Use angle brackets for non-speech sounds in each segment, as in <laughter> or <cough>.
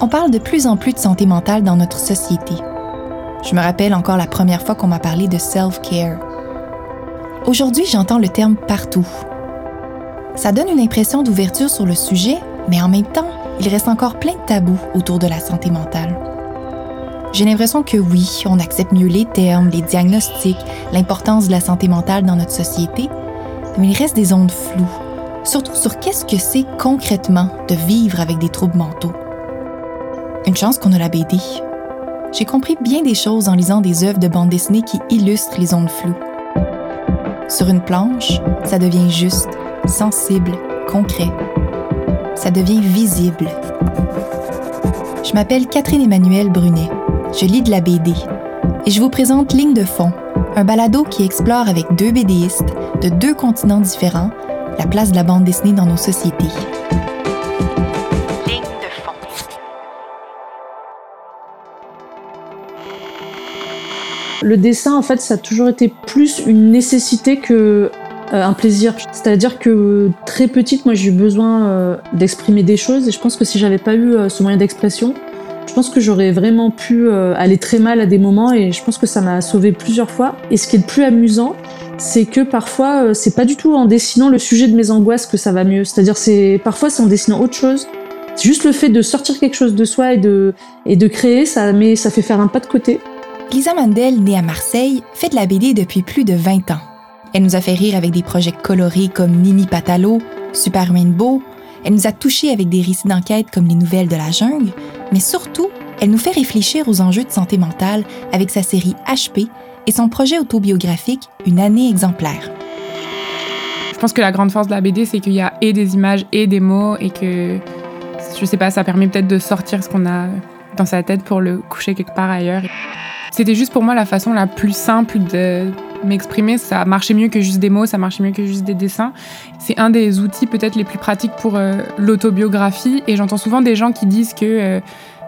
On parle de plus en plus de santé mentale dans notre société. Je me rappelle encore la première fois qu'on m'a parlé de self-care. Aujourd'hui, j'entends le terme partout. Ça donne une impression d'ouverture sur le sujet, mais en même temps, il reste encore plein de tabous autour de la santé mentale. J'ai l'impression que oui, on accepte mieux les termes, les diagnostics, l'importance de la santé mentale dans notre société, mais il reste des ondes floues, surtout sur qu'est-ce que c'est concrètement de vivre avec des troubles mentaux. Une chance qu'on a la BD. J'ai compris bien des choses en lisant des œuvres de bande dessinée qui illustrent les ondes floues. Sur une planche, ça devient juste, sensible, concret. Ça devient visible. Je m'appelle Catherine Emmanuelle Brunet. Je lis de la BD. Et je vous présente Ligne de fond, un balado qui explore avec deux BDistes de deux continents différents la place de la bande dessinée dans nos sociétés. Le dessin, en fait, ça a toujours été plus une nécessité que euh, un plaisir. C'est-à-dire que très petite, moi, j'ai eu besoin euh, d'exprimer des choses et je pense que si j'avais pas eu euh, ce moyen d'expression, je pense que j'aurais vraiment pu aller très mal à des moments et je pense que ça m'a sauvé plusieurs fois. Et ce qui est le plus amusant, c'est que parfois c'est pas du tout en dessinant le sujet de mes angoisses que ça va mieux. C'est-à-dire c'est parfois c'est en dessinant autre chose. C'est juste le fait de sortir quelque chose de soi et de et de créer, ça mais ça fait faire un pas de côté. Lisa Mandel, née à Marseille, fait de la BD depuis plus de 20 ans. Elle nous a fait rire avec des projets colorés comme Nini Patalo, Super Rainbow. Elle nous a touchés avec des récits d'enquête comme Les Nouvelles de la Jungle. Mais surtout, elle nous fait réfléchir aux enjeux de santé mentale avec sa série HP et son projet autobiographique Une année exemplaire. Je pense que la grande force de la BD, c'est qu'il y a et des images et des mots et que, je sais pas, ça permet peut-être de sortir ce qu'on a dans sa tête pour le coucher quelque part ailleurs. C'était juste pour moi la façon la plus simple de m'exprimer. Ça marchait mieux que juste des mots, ça marchait mieux que juste des dessins. C'est un des outils peut-être les plus pratiques pour euh, l'autobiographie. Et j'entends souvent des gens qui disent que euh,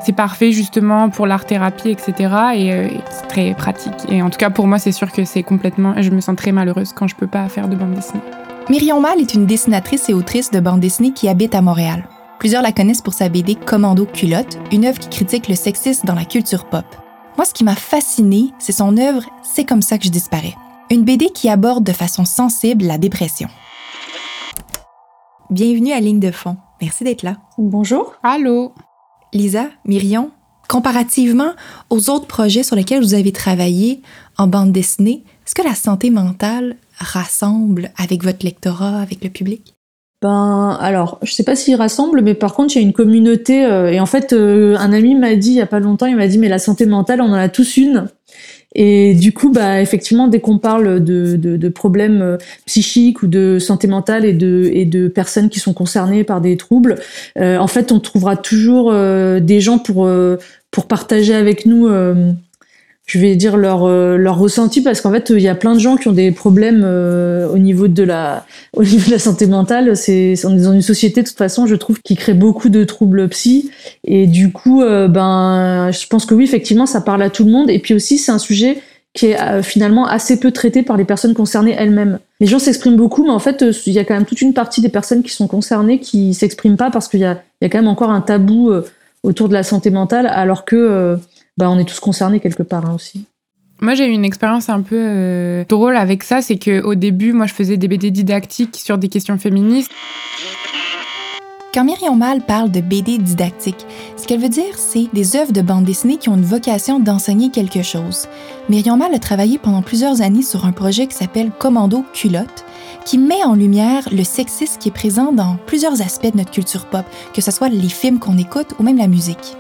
c'est parfait justement pour l'art-thérapie, etc. Et euh, c'est très pratique. Et en tout cas, pour moi, c'est sûr que c'est complètement. Je me sens très malheureuse quand je peux pas faire de bande dessinée. Myriam Mal est une dessinatrice et autrice de bande dessinée qui habite à Montréal. Plusieurs la connaissent pour sa BD Commando Culotte, une œuvre qui critique le sexisme dans la culture pop. Moi, ce qui m'a fasciné, c'est son œuvre C'est comme ça que je disparais. Une BD qui aborde de façon sensible la dépression. Bienvenue à Ligne de fond. Merci d'être là. Bonjour. Allô. Lisa, Myrion, comparativement aux autres projets sur lesquels vous avez travaillé en bande dessinée, est-ce que la santé mentale rassemble avec votre lectorat, avec le public? Ben alors, je sais pas s'ils rassemblent, mais par contre, il y a une communauté. Euh, et en fait, euh, un ami m'a dit il y a pas longtemps, il m'a dit mais la santé mentale, on en a tous une. Et du coup, bah effectivement, dès qu'on parle de, de, problèmes euh, psychiques ou de santé mentale et de, et de personnes qui sont concernées par des troubles, en fait, on trouvera toujours des gens pour pour partager avec nous je vais dire leur euh, leur ressenti parce qu'en fait il y a plein de gens qui ont des problèmes euh, au niveau de la <laughs> au niveau de la santé mentale. C'est on est dans une société de toute façon je trouve qui crée beaucoup de troubles psy. Et du coup euh, ben je pense que oui effectivement ça parle à tout le monde. Et puis aussi c'est un sujet qui est finalement assez peu traité par les personnes concernées elles-mêmes. Les gens s'expriment beaucoup, mais en fait, il y a quand même toute une partie des personnes qui sont concernées qui s'expriment pas parce qu'il y a, y a quand même encore un tabou autour de la santé mentale, alors que bah, on est tous concernés quelque part hein, aussi. Moi, j'ai eu une expérience un peu euh, drôle avec ça. C'est qu'au début, moi, je faisais des BD didactiques sur des questions féministes. Quand Myriam Mal parle de BD didactique, ce qu'elle veut dire, c'est des œuvres de bande dessinée qui ont une vocation d'enseigner quelque chose. Myriam Mal a travaillé pendant plusieurs années sur un projet qui s'appelle Commando Culotte, qui met en lumière le sexisme qui est présent dans plusieurs aspects de notre culture pop, que ce soit les films qu'on écoute ou même la musique.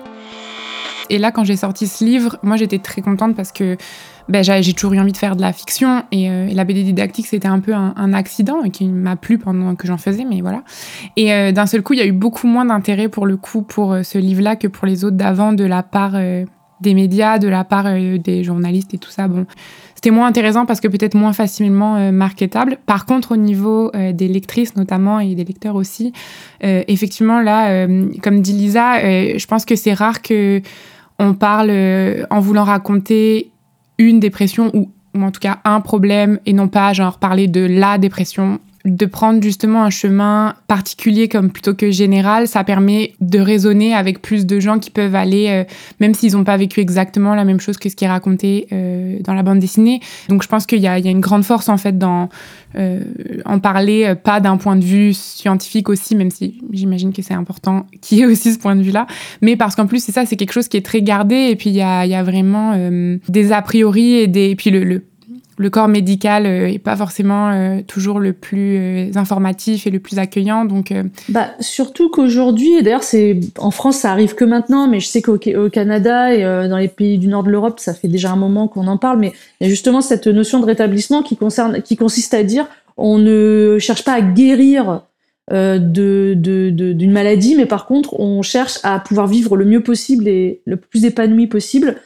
Et là, quand j'ai sorti ce livre, moi, j'étais très contente parce que ben, j'ai toujours eu envie de faire de la fiction et, euh, la BD didactique, c'était un peu un, accident qui m'a plu pendant que j'en faisais, mais voilà. Et euh, d'un seul coup, il y a eu beaucoup moins d'intérêt pour le coup pour euh, ce livre-là que pour les autres d'avant de la part des médias, de la part des journalistes et tout ça. Bon, c'était moins intéressant parce que peut-être moins facilement marketable. Par contre, au niveau des lectrices notamment et des lecteurs aussi, effectivement, là, comme dit Lisa, je pense que c'est rare que on parle euh, en voulant raconter une dépression ou, en tout cas un problème et non pas genre parler de la dépression de prendre justement un chemin particulier comme plutôt que général, ça permet de raisonner avec plus de gens qui peuvent aller, euh, même s'ils n'ont pas vécu exactement la même chose que ce qui est raconté euh, dans la bande dessinée. Donc je pense qu'il y, y a, une grande force en fait dans euh, en parler, pas d'un point de vue scientifique aussi, même si j'imagine que c'est important <laughs> qu'il y ait aussi ce point de vue-là, mais parce qu'en plus c'est ça, c'est quelque chose qui est très gardé et puis il y a, y a, vraiment des a priori et, des, et puis le, le le corps médical n'est euh, pas forcément euh, toujours le plus euh, informatif et le plus accueillant. Donc, bah, surtout qu'aujourd'hui, et d'ailleurs, c'est en France, ça arrive que maintenant, mais je sais qu'au Canada et dans les pays du nord de l'Europe, ça fait déjà un moment qu'on en parle, mais il y a justement cette notion de rétablissement qui, concerne, qui consiste à dire on ne cherche pas à guérir d'une maladie, mais par contre, on cherche à pouvoir vivre le mieux possible et le plus épanoui possible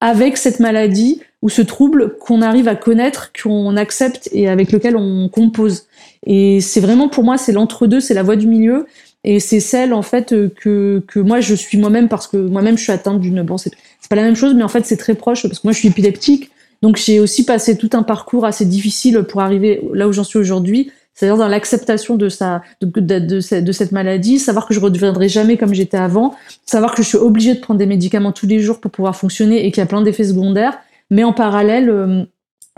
avec cette maladie ou ce trouble qu'on arrive à connaître, qu'on accepte et avec lequel on compose. Et c'est vraiment pour moi, c'est l'entre-deux, c'est la voie du milieu. Et c'est celle en fait que, que moi je suis moi-même parce que moi-même je suis atteinte d'une bon c'est pas la même chose mais en fait c'est très proche parce que moi je suis épileptique donc j'ai aussi passé tout un parcours assez difficile pour arriver là où j'en suis aujourd'hui c'est-à-dire dans l'acceptation de, sa, de, cette maladie, savoir que je ne redeviendrai jamais comme j'étais avant, savoir que je suis obligée de prendre des médicaments tous les jours pour pouvoir fonctionner et qu'il y a plein d'effets secondaires, mais en parallèle, euh,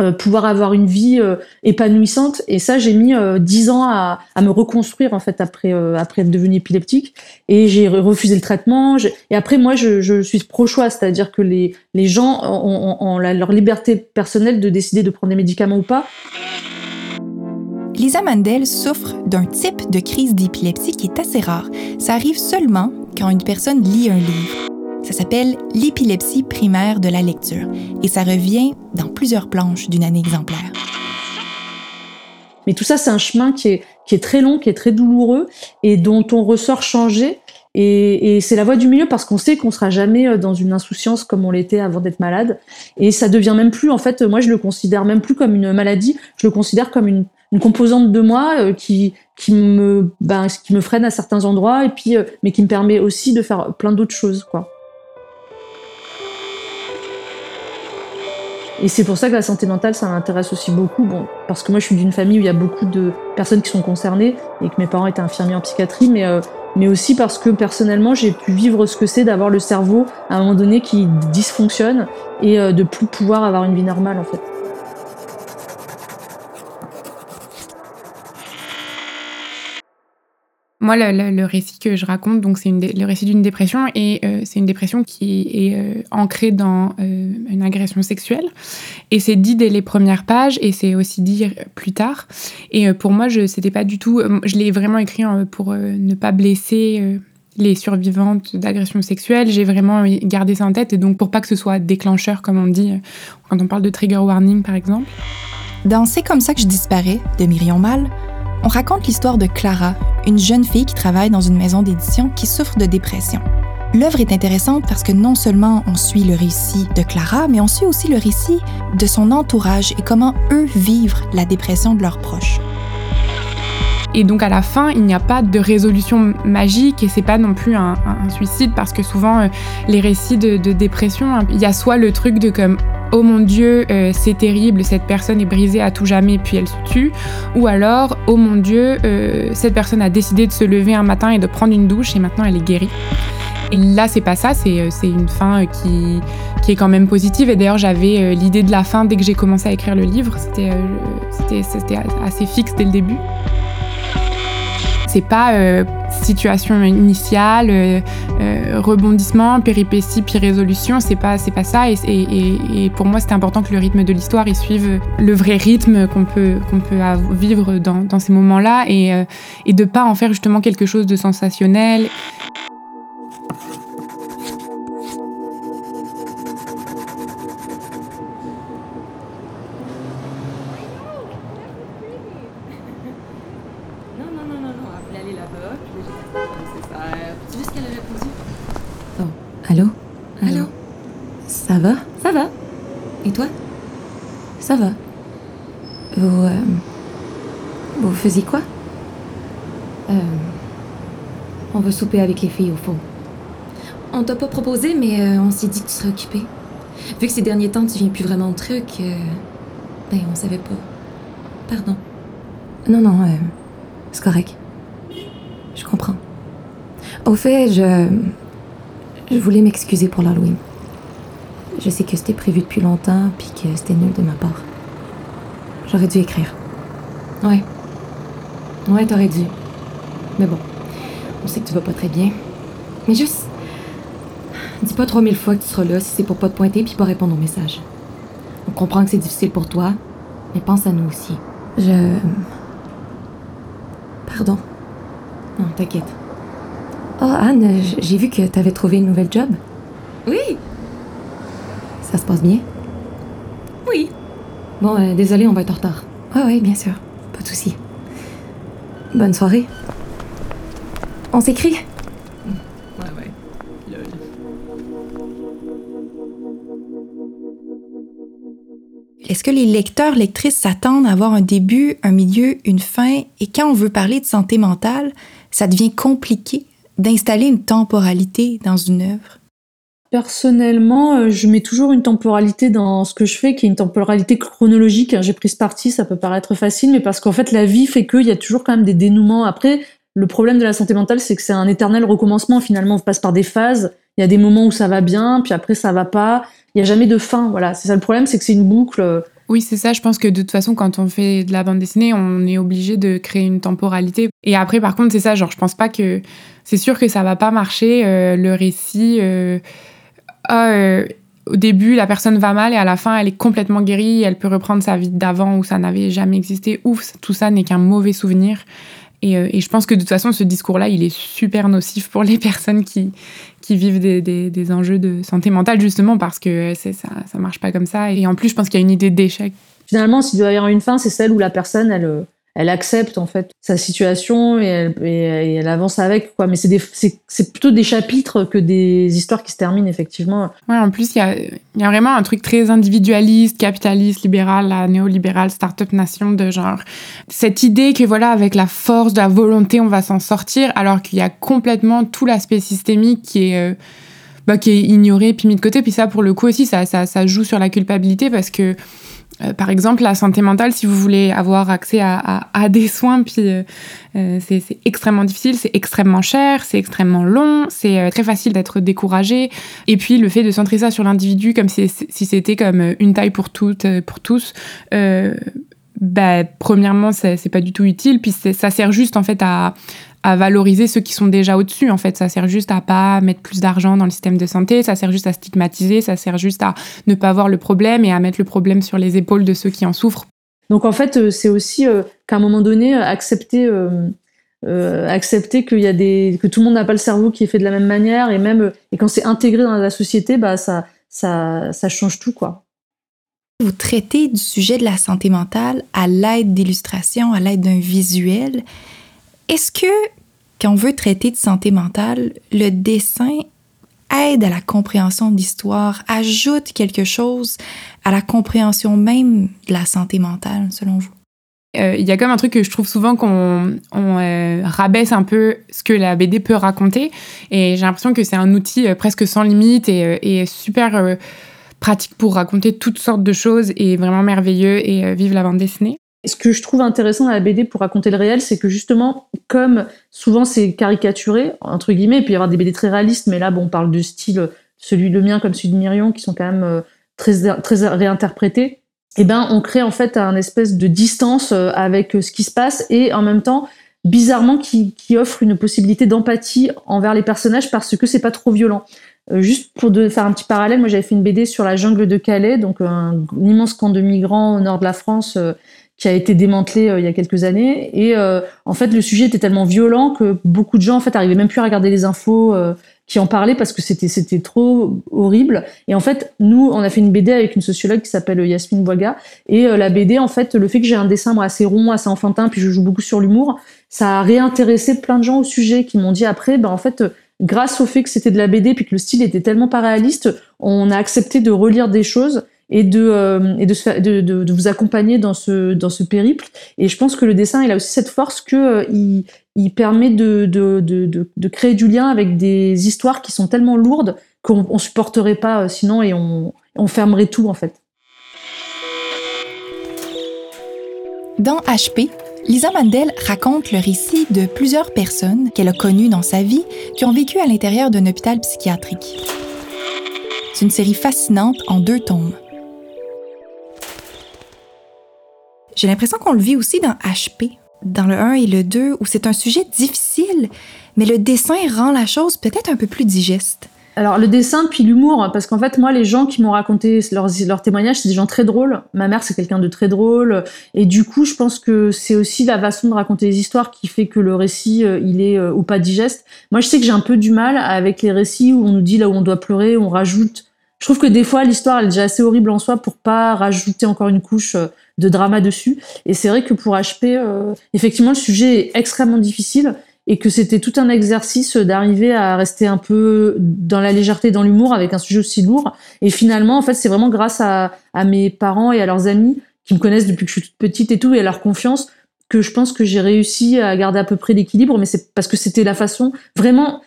euh, pouvoir avoir une vie euh, épanouissante. Et ça, j'ai mis dix ans à, me reconstruire en fait après après être devenue épileptique. Et j'ai refusé le traitement. Et après, moi, je, suis pro-choix, c'est-à-dire que les les gens ont leur liberté personnelle de décider de prendre des médicaments ou pas. Lisa Mandel souffre d'un type de crise d'épilepsie qui est assez rare. Ça arrive seulement quand une personne lit un livre. S'appelle l'épilepsie primaire de la lecture et ça revient dans plusieurs planches d'une année exemplaire. Mais tout ça, c'est un chemin qui est, qui est très long, qui est très douloureux et dont on ressort changé. Et, c'est la voie du milieu parce qu'on sait qu'on sera jamais euh, dans une insouciance comme on l'était avant d'être malade. Et ça devient même plus, en fait, moi je le considère même plus comme une maladie, je le considère comme une une composante de moi euh, qui qui me ben, qui me freine à certains endroits et puis euh, mais qui me permet aussi de faire plein d'autres choses quoi. Et c'est pour ça que la santé mentale, ça m'intéresse aussi beaucoup. Bon, parce que moi, je suis d'une famille où il y a beaucoup de personnes qui sont concernées et que mes parents étaient infirmiers en psychiatrie, mais, euh, mais aussi parce que personnellement, j'ai pu vivre ce que c'est d'avoir le cerveau à un moment donné qui dysfonctionne et de plus pouvoir avoir une vie normale, en fait. Moi, le, récit que je raconte, donc c'est le récit d'une dépression et euh, c'est une dépression qui est euh, ancrée dans euh, une agression sexuelle. Et c'est dit dès les premières pages et c'est aussi dit plus tard. Et pour moi, je c'était pas du tout. Je l'ai vraiment écrit pour ne pas blesser les survivantes d'agressions sexuelles. J'ai vraiment gardé ça en tête et donc pour pas que ce soit déclencheur, comme on dit quand on parle de trigger warning, par exemple. Dans C'est comme ça que je disparais de Myrion Mal, on raconte l'histoire de Clara, une jeune fille qui travaille dans une maison d'édition qui souffre de dépression. L'œuvre est intéressante parce que non seulement on suit le récit de Clara, mais on suit aussi le récit de son entourage et comment eux vivent la dépression de leurs proches. Et donc à la fin, il n'y a pas de résolution magique et c'est pas non plus un, suicide parce que souvent euh, les récits de, dépression, il y a soit le truc de comme oh mon Dieu, euh, c'est terrible, cette personne est brisée à tout jamais puis elle se tue, ou alors oh mon Dieu, euh, cette personne a décidé de se lever un matin et de prendre une douche et maintenant elle est guérie. Et là, c'est pas ça, c'est une fin qui, qui est quand même positive. Et d'ailleurs, j'avais l'idée de la fin dès que j'ai commencé à écrire le livre. C'était assez fixe dès le début c'est pas euh, situation initiale, euh, euh, rebondissement, péripétie, puis résolution. C'est pas, c'est pas ça. Et, pour moi, c'est important que le rythme de l'histoire il suive le vrai rythme qu'on peut, qu'on peut vivre dans, dans ces moments-là et, et de pas en faire justement quelque chose de sensationnel. Faisiez quoi? Euh, On veut souper avec les filles au fond. On t'a pas proposé, mais euh, on s'est dit que tu serais. Vu que ces derniers temps, tu viens plus vraiment au truc, euh, ben on savait pas. Pardon. Non, non, euh, c'est correct. Je comprends. Au fait, je. Je voulais m'excuser pour l'Halloween. Je sais que c'était prévu depuis longtemps, puis que c'était nul de ma part. J'aurais dû écrire. Ouais. Ouais, t'aurais dû. Mais bon, on sait que tu vas pas très bien. Mais juste. Dis pas trois mille fois que tu seras là si c'est pour pas te pointer puis pas répondre aux messages. On comprend que c'est difficile pour toi, mais pense à nous aussi. Je. Pardon. Non, t'inquiète. Oh, Anne, j'ai vu que t'avais trouvé une nouvelle job. Oui. Ça se passe bien? Oui. Bon, euh, désolé, on va être en retard. Ouais, ouais, bien sûr. Pas de souci. Bonne soirée. On s'écrit? Ouais, ouais. Est-ce que les lecteurs, lectrices s'attendent à avoir un début, un milieu, une fin, et quand on veut parler de santé mentale, ça devient compliqué d'installer une temporalité dans une œuvre? Personnellement, euh, je mets toujours une temporalité dans ce que je fais, qui est une temporalité chronologique. J'ai pris ce parti, ça peut paraître facile, mais parce qu'en fait, la vie fait qu'il y a toujours quand même des dénouements. Après, le problème de la santé mentale, c'est que c'est un éternel recommencement. Finalement, on passe par des phases. Il y a des moments où ça va bien, puis après, ça va pas. Il y a jamais de fin. Voilà, c'est ça le problème, c'est que c'est une boucle. Oui, c'est ça. Je pense que de toute façon, quand on fait de la bande dessinée, on est obligé de créer une temporalité. Et après, par contre, c'est ça. Genre, je pense pas que. C'est sûr que ça va pas marcher. euh, le récit. euh, ah, euh, au début, la personne va mal et à la fin, elle est complètement guérie. Elle peut reprendre sa vie d'avant où ça n'avait jamais existé. Ouf, tout ça n'est qu'un mauvais souvenir. Et, euh, je pense que de toute façon, ce discours-là, il est super nocif pour les <laughs> personnes qui, qui vivent des, des, des enjeux de santé mentale, justement parce que ça, ça marche pas comme ça. Et en plus, je pense qu'il y a une idée d'échec Finalement, s'il doit y avoir une fin, c'est celle où la personne, elle, euh, elle accepte en fait sa situation et elle, avance avec. Quoi. Mais c'est, plutôt des chapitres que des histoires qui se terminent effectivement. Ouais, en plus, il y a, vraiment un truc très individualiste, capitaliste, libéral, la néolibérale, start-up nation, de genre cette idée que voilà, avec la force de la volonté, on va s'en sortir, alors qu'il y a complètement tout l'aspect systémique qui est, euh, bah, qui ignoré puis mis de côté. Puis ça, pour le coup aussi, ça, ça joue sur la culpabilité parce que euh, par exemple, la santé mentale, si vous voulez avoir accès à, des soins, puis euh, euh, c'est extrêmement difficile, c'est extrêmement cher, c'est extrêmement long, c'est très facile d'être découragé. Et puis le fait de centrer ça sur l'individu comme si, si c'était comme une taille pour toutes, pour tous, bah, premièrement, c'est pas du tout utile. Puis ça sert juste en fait à, à valoriser ceux qui sont déjà au-dessus. En fait, ça sert juste à pas mettre plus d'argent dans le système de santé, ça sert juste à stigmatiser, ça sert juste à ne pas voir le problème et à mettre le problème sur les épaules de ceux qui en souffrent. Donc en fait, euh, c'est aussi euh, qu'à un moment donné, euh, accepter, euh, euh, accepter qu'il y a des, que tout le monde n'a pas le cerveau qui est fait de la même manière et même et quand c'est intégré dans la société, bah ça, ça, ça change tout quoi. Vous traitez du sujet de la santé mentale à l'aide d'illustrations, à l'aide d'un visuel. Est-ce que, quand on veut traiter de santé mentale, le dessin aide à la compréhension de l'histoire, ajoute quelque chose à la compréhension même de la santé mentale, selon vous? Euh, Il y a comme un truc que je trouve souvent qu'on on, euh, rabaisse un peu ce que la BD peut raconter. Et j'ai l'impression que c'est un outil euh, presque sans limite et, super pratique pour raconter toutes sortes de choses et vraiment merveilleux et vive la bande dessinée. Ce que je trouve intéressant dans la BD pour raconter le réel, c'est que justement, comme souvent c'est caricaturé, entre guillemets, il peut y avoir des BD très réalistes, mais là, bon, on parle de style, euh, celui de mien comme celui de Myrion, qui sont quand même euh, très, très réinterprétés, et ben, on crée en fait un espèce de distance euh, avec ce qui se passe et en même temps, bizarrement, qui, offre une possibilité d'empathie envers les personnages parce que c'est pas trop violent. Juste pour faire un petit parallèle, moi j'avais fait une BD sur la jungle de Calais, donc un, immense camp de migrants au nord de la France qui a été démantelé euh, il y a quelques années. Et euh, en fait, le sujet était tellement violent que beaucoup de gens en fait arrivaient même plus à regarder les infos euh, qui en parlaient parce que c'était c'était trop horrible. Et en fait, nous, on a fait une BD avec une sociologue qui s'appelle Yasmine Boiga. Et euh, la BD, en fait, le fait que j'ai un dessin assez rond, assez enfantin, puis je joue beaucoup sur l'humour, ça a réintéressé plein de gens au sujet qui m'ont dit après, ben en fait grâce au fait que c'était de la BD puis que le style était tellement pas réaliste, on a accepté de relire des choses et de euh, et de, de, de, vous accompagner dans ce dans ce périple. Et je pense que le dessin, il a aussi cette force que euh, il, permet de, de créer du lien avec des histoires qui sont tellement lourdes qu'on on supporterait pas euh, sinon et on, on fermerait tout en fait. Dans HP, Lisa Mandel raconte le récit de plusieurs personnes qu'elle a connues dans sa vie qui ont vécu à l'intérieur d'un hôpital psychiatrique. C'est une série fascinante en deux tomes. J'ai l'impression qu'on le vit aussi dans HP, dans le 1 et le 2, où c'est un sujet difficile, mais le dessin rend la chose peut-être un peu plus digeste. Alors le dessin puis l'humour, parce qu'en fait moi les gens qui m'ont raconté leurs, leurs témoignages, c'est des gens très drôles. Ma mère c'est quelqu'un de très drôle, et du coup je pense que c'est aussi la façon de raconter les histoires qui fait que le récit euh, il est euh, ou pas digeste. Moi je sais que j'ai un peu du mal avec les récits où on nous dit là où on doit pleurer, on rajoute. Je trouve que des fois l'histoire elle est déjà assez horrible en soi pour pas rajouter encore une couche euh, de drama dessus. Et c'est vrai que pour HP, effectivement le sujet est extrêmement difficile et que c'était tout un exercice d'arriver à rester un peu dans la légèreté, dans l'humour avec un sujet aussi lourd. Et finalement, en fait, c'est vraiment grâce à, à, mes parents et à leurs amis qui me connaissent depuis que je suis toute petite et tout, et à leur confiance, que je pense que j'ai réussi à garder à peu près l'équilibre. Mais c'est parce que c'était la façon, vraiment,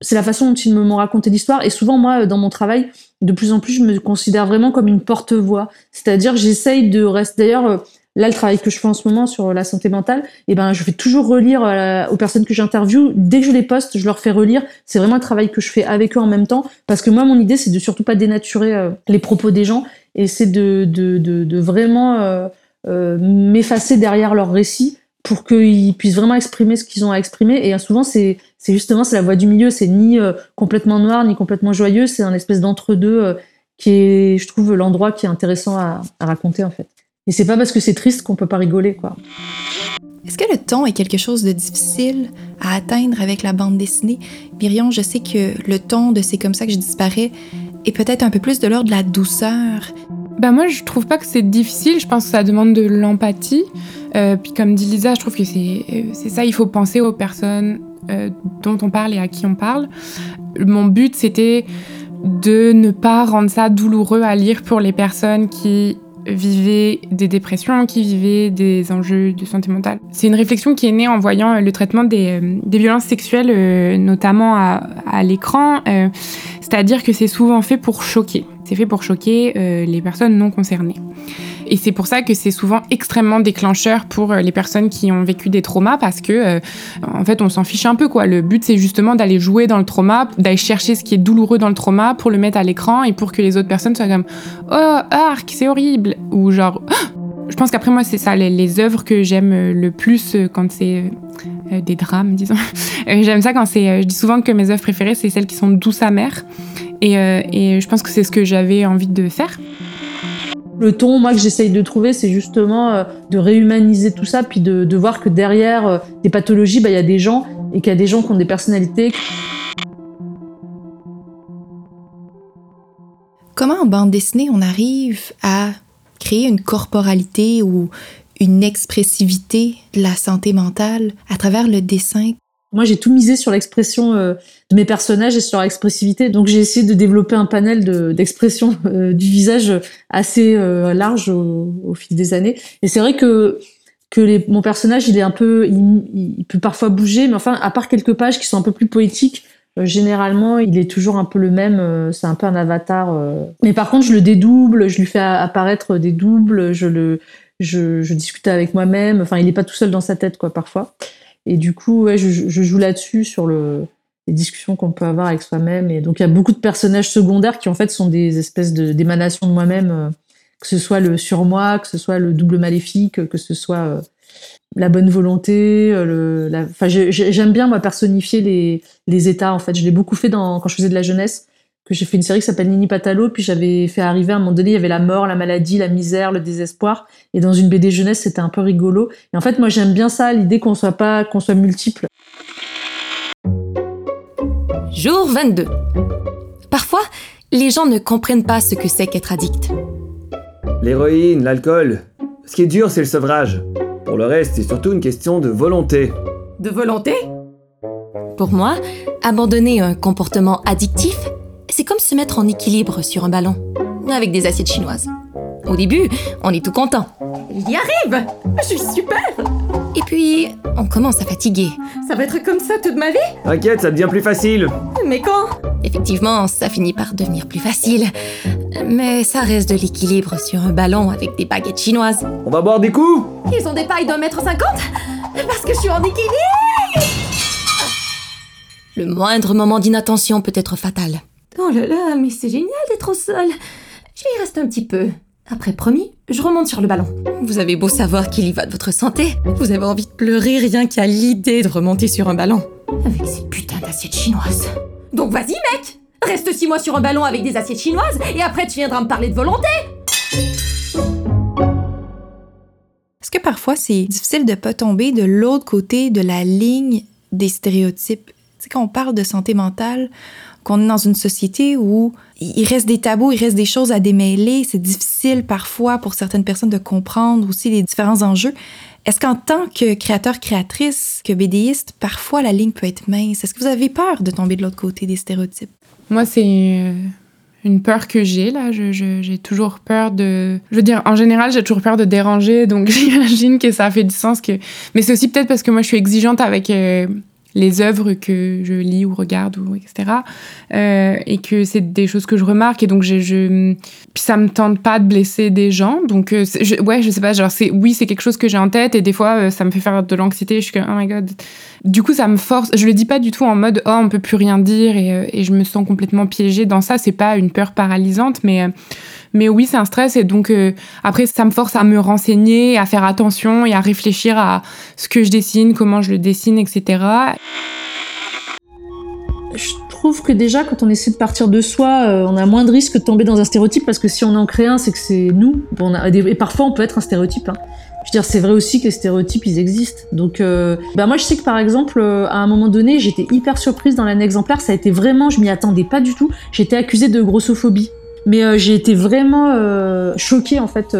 c'est la façon dont ils m'ont raconté l'histoire. Et souvent, moi, dans mon travail, de plus en plus, je me considère vraiment comme une porte-voix. C'est-à-dire, j'essaye de rester. D'ailleurs, là, le travail que je fais en ce moment sur la santé mentale, eh ben, je vais toujours relire euh, aux personnes que j'interviewe. Dès que je les poste, je leur fais relire. C'est vraiment un travail que je fais avec eux en même temps, parce que moi, mon idée, c'est de surtout pas dénaturer euh, les propos des gens, et c'est de, de, de, vraiment euh, euh m'effacer derrière leur récit pour qu'ils puissent vraiment exprimer ce qu'ils ont à exprimer. Et souvent, c'est justement c'est la voie du milieu. C'est ni complètement noir, ni complètement joyeux. C'est un espèce d'entre-deux qui est, je trouve, l'endroit qui est intéressant à, à raconter en fait. Et c'est pas parce que c'est triste qu'on peut pas rigoler, quoi. Est-ce que le ton est quelque chose de difficile à atteindre avec la bande dessinée? Myrion, je sais que le ton de C'est comme ça que je disparais est peut-être un peu plus de l'ordre de la douceur. Ben moi, je trouve pas que c'est difficile. Je pense que ça demande de l'empathie. Euh, puis comme dit Lisa, je trouve que c'est euh, ça. Il faut penser aux personnes euh, dont on parle et à qui on parle. Mon but, c'était de ne pas rendre ça douloureux à lire pour les personnes qui vivaient des dépressions, qui vivaient des enjeux de santé mentale. C'est une réflexion qui est née en voyant euh, le traitement des, euh, des violences sexuelles, euh, notamment à, à l'écran. C'est-à-dire que c'est souvent fait pour choquer. C'est fait pour choquer les personnes non concernées. Et c'est pour ça que c'est souvent extrêmement déclencheur pour euh, les personnes qui ont vécu des traumas parce que, euh, en fait, on s'en fiche un peu, quoi. Le but, c'est justement d'aller jouer dans le trauma, d'aller chercher ce qui est douloureux dans le trauma pour le mettre à l'écran et pour que les autres personnes soient comme Oh, arc, c'est horrible Ou genre. <gasps> je pense qu'après, moi, c'est ça, les, œuvres que j'aime le plus quand c'est. des drames, disons. <laughs> J'aime ça quand c'est. je dis souvent que mes œuvres préférées, c'est celles qui sont douces amères. Et, et je pense que c'est ce que j'avais envie de faire. Le ton, moi, que j'essaye de trouver, c'est justement euh, de réhumaniser tout ça, puis de, voir que derrière euh, des pathologies, bah, il y a des gens, et qu'il y a des gens qui ont des personnalités. Comment en bande dessinée on arrive à créer une corporalité ou une expressivité de la santé mentale à travers le dessin? Moi, j'ai tout misé sur l'expression euh, de mes personnages et sur l'expressivité. Donc, j'ai essayé de développer un panel d'expression <laughs> euh, du visage assez euh, large au, fil des années. Et c'est vrai que que mon personnage, il est un peu, il, peut parfois bouger, mais enfin, à part quelques pages qui sont un peu plus poétiques, généralement, il est toujours un peu le même. c'est un peu un avatar. Mais par contre, je le dédouble, je lui fais apparaître des doubles, je le, je, je discute avec moi-même. Enfin, il n'est pas tout seul dans sa tête, quoi, parfois. Et du coup, je, joue là-dessus sur le, les discussions qu'on peut avoir avec soi-même. Et donc, il y a beaucoup de personnages secondaires qui, en fait, sont des espèces d'émanations de, moi-même, euh, que ce soit le surmoi, que ce soit le double maléfique, que ce soit euh, la bonne volonté. Euh, j'aime bien, moi, personnifier les, les états, en fait. Je l'ai beaucoup fait dans, quand je faisais de la jeunesse que j'ai fait une série qui s'appelle Nini Patalo, puis j'avais fait arriver à un moment donné, il y avait la mort, la maladie, la misère, le désespoir, et dans une BD jeunesse, c'était un peu rigolo. Et en fait, moi, j'aime bien ça, l'idée qu'on soit pas, qu'on soit multiple. Jour 22. Parfois, les gens ne comprennent pas ce que c'est qu'être addict. L'héroïne, l'alcool. Ce qui est dur, c'est le sevrage. Pour le reste, c'est surtout une question de volonté. De volonté? Pour moi, abandonner un comportement addictif, c'est comme se mettre en équilibre sur un ballon, avec des assiettes chinoises. Au début, on est tout content. J'y arrive Je suis super Et puis, on commence à fatiguer. Ça va être comme ça toute ma vie? T'inquiète, ça devient plus facile. Mais quand? Effectivement, ça finit par devenir plus facile. Mais ça reste de l'équilibre sur un ballon avec des baguettes chinoises. On va boire des coups Ils ont des pailles d'un mètre cinquante? Parce que je suis en équilibre Le moindre moment d'inattention peut être fatal. Oh là là, mais c'est génial d'être au sol. Je y reste un petit peu. Après, promis, je remonte sur le ballon. Vous avez beau savoir qu'il y va de votre santé, vous avez envie de pleurer rien qu'à l'idée de remonter sur un ballon. Avec ces putains d'assiettes chinoises. Donc vas-y, mec Reste six mois sur un ballon avec des assiettes chinoises et après tu viendras me parler de volonté Est-ce que parfois c'est difficile de pas tomber de l'autre côté de la ligne des stéréotypes? Tu sais, quand on parle de santé mentale, qu'on est dans une société où il reste des tabous, il reste des choses à démêler, c'est difficile parfois pour certaines personnes de comprendre aussi les différents enjeux. Est-ce qu'en tant que créateur, créatrice, que BDiste, parfois la ligne peut être mince? Est-ce que vous avez peur de tomber de l'autre côté des stéréotypes? Moi, c'est euh, une peur que j'ai là. Je- je- J'ai toujours peur de. Je veux dire, en général, j'ai toujours peur de déranger, donc <laughs> j'imagine que ça fait du sens que. Mais c'est aussi peut-être parce que moi, je suis exigeante avec euh, les œuvres que je lis ou regarde ou etc. Euh, et que c'est des choses que je remarque et donc je, je ça me tente pas de blesser des gens donc euh, ouais je sais pas genre c'est oui c'est quelque chose que j'ai en tête et des fois euh, ça me fait faire de l'anxiété je suis comme oh my god du coup ça me force je le dis pas du tout en mode oh on peut plus rien dire et, et je me sens complètement piégée dans ça c'est pas une peur paralysante mais mais oui, c'est un stress et donc euh, après ça me force à me renseigner, à faire attention et à réfléchir à ce que je dessine, comment je le dessine, etc. Je trouve que déjà, quand on essaie de partir de soi, euh, on a moins de risques de tomber dans un stéréotype parce que si on en crée un, c'est que c'est nous. Et parfois, on peut être un stéréotype. hein. Je veux dire, c'est vrai aussi que les stéréotypes, ils existent. Donc, euh, bah moi, je sais que par exemple, à un moment donné, j'étais hyper surprise dans l'année exemplaire. Ça a été vraiment, je m'y attendais pas du tout. J'étais accusée de grossophobie. Mais euh, j'ai été vraiment euh, choquée en fait.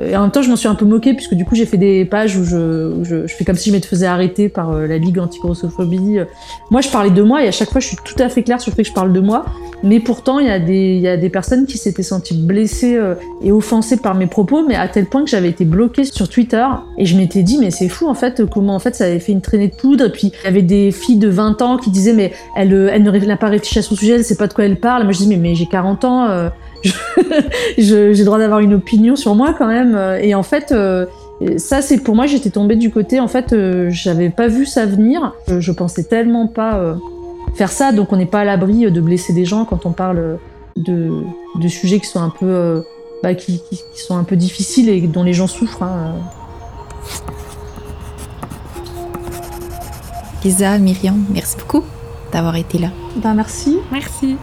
Euh, et en même temps, je m'en suis un peu moquée puisque du coup, j'ai fait des pages où je, où je, je fais comme si je me faisais arrêter par euh, la Ligue anti-grossophobie. Moi, je parlais de moi et à chaque fois, je suis tout à fait claire sur le fait que je parle de moi. Mais pourtant, il y, a des- y a des personnes qui s'étaient senties blessées euh, et offensées par mes propos, mais à tel point que j'avais été bloquée sur Twitter. Et je m'étais dit, mais c'est fou en fait, comment en fait ça avait fait une traînée de poudre. Et puis, il y avait des filles de 20 ans qui disaient, mais elle, elle ne n'a pas réfléchi à son sujet, elle sait pas de quoi elle parle. Moi, je dis, mais, mais j'ai 40 ans, <laughs> j'ai le droit d'avoir une opinion sur moi quand même. Et en fait, euh, ça, c'est pour moi, j'étais tombée du côté, en fait, euh, j'avais pas vu ça venir. Je, je pensais tellement pas euh, faire ça, donc on n'est pas à l'abri de blesser des gens quand on parle de, de sujets qui sont un peu, euh, bah, qui, qui- qui sont un peu difficiles et dont les gens souffrent. hein. Lisa, Myriam, merci beaucoup d'avoir été là. Ben, merci. Merci.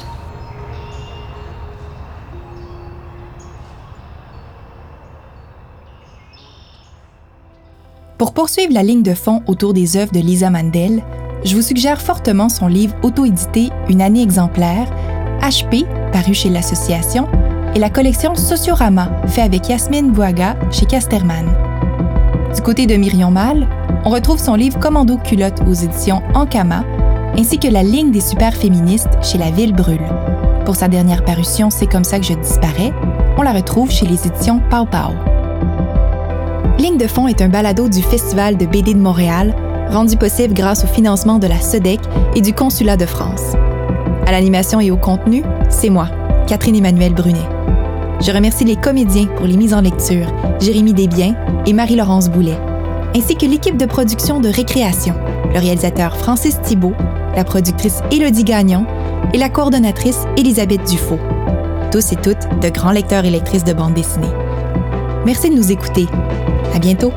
Pour poursuivre la ligne de fond autour des œuvres de Lisa Mandel, je vous suggère fortement son livre auto-édité Une année exemplaire, HP, paru chez l'Association, et la collection Sociorama, fait avec Yasmine Bouaga chez Casterman. Du côté de Myriam Mal, on retrouve son livre Commando culotte aux éditions Ankama, ainsi que la ligne des super féministes chez La Ville Brûle. Pour sa dernière parution C'est comme ça que je disparais, on la retrouve chez les éditions Pau Pau. Ligne de fond est un balado du Festival de BD de Montréal, rendu possible grâce au financement de la SEDEC et du Consulat de France. À l'animation et au contenu, c'est moi, Catherine Emmanuel Brunet. Je remercie les comédiens pour les mises en lecture, Jérémy Desbiens et Marie-Laurence Boulet, ainsi que l'équipe de production de Récréation, le réalisateur Francis Thibault, la productrice Élodie Gagnon et la coordonnatrice Elisabeth Dufaux. Tous et toutes de grands lecteurs et lectrices de bande dessinée. Merci de nous écouter. À bientôt!